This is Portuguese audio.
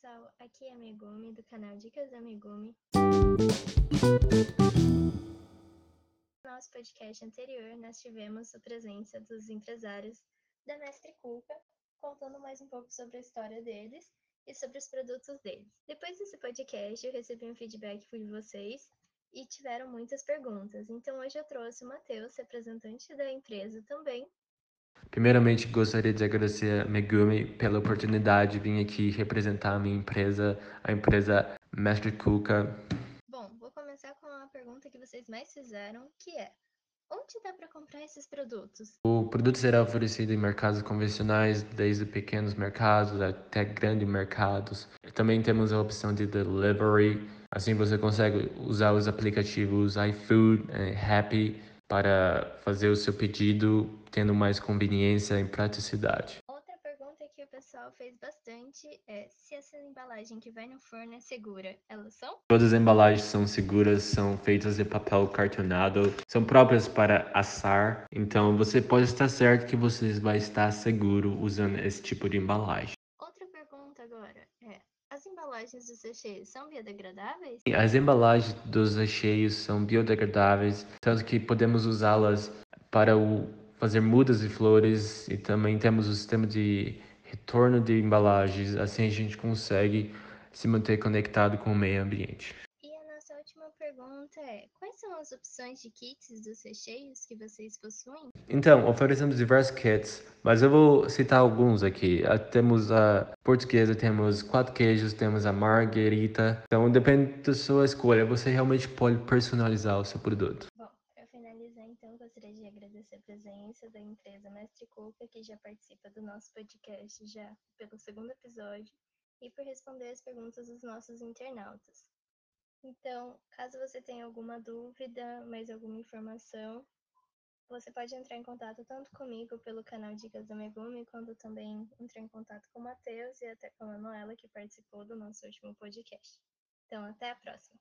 pessoal, aqui é a Megumi do canal Dicas da Megumi. No nosso podcast anterior, nós tivemos a presença dos empresários da Mestre Cuca, contando mais um pouco sobre a história deles e sobre os produtos deles. Depois desse podcast, eu recebi um feedback de vocês e tiveram muitas perguntas. Então hoje eu trouxe o Matheus, representante da empresa também, Primeiramente, gostaria de agradecer a Megumi pela oportunidade de vir aqui representar a minha empresa, a empresa Mestre Kuka. Bom, vou começar com a pergunta que vocês mais fizeram, que é: onde dá para comprar esses produtos? O produto será oferecido em mercados convencionais, desde pequenos mercados até grandes mercados. Também temos a opção de delivery, assim você consegue usar os aplicativos iFood, e Happy para fazer o seu pedido, tendo mais conveniência e praticidade. Outra pergunta que o pessoal fez bastante é se essa embalagem que vai no forno é segura. Elas são? Todas as embalagens são seguras, são feitas de papel cartonado, são próprias para assar, então você pode estar certo que você vai estar seguro usando esse tipo de embalagem. Outra pergunta agora é: as embalagens dos recheios são biodegradáveis? As embalagens dos recheios são biodegradáveis, tanto que podemos usá-las para o, fazer mudas de flores e também temos o sistema de retorno de embalagens, assim a gente consegue se manter conectado com o meio ambiente. E a nossa última pergunta é: quais são as opções de kits dos recheios que vocês possuem? Então, oferecemos diversos kits, mas eu vou citar alguns aqui. Uh, temos a portuguesa, temos quatro queijos, temos a marguerita. Então, depende da sua escolha, você realmente pode personalizar o seu produto. Bom, para finalizar, então, gostaria de agradecer a presença da empresa Mestre Cuca, que já participa do nosso podcast já pelo segundo episódio, e por responder as perguntas dos nossos internautas. Então, caso você tenha alguma dúvida, mais alguma informação, você pode entrar em contato tanto comigo pelo canal Dicas da Megumi, quanto também entrar em contato com o Matheus e até com a Manuela, que participou do nosso último podcast. Então, até a próxima!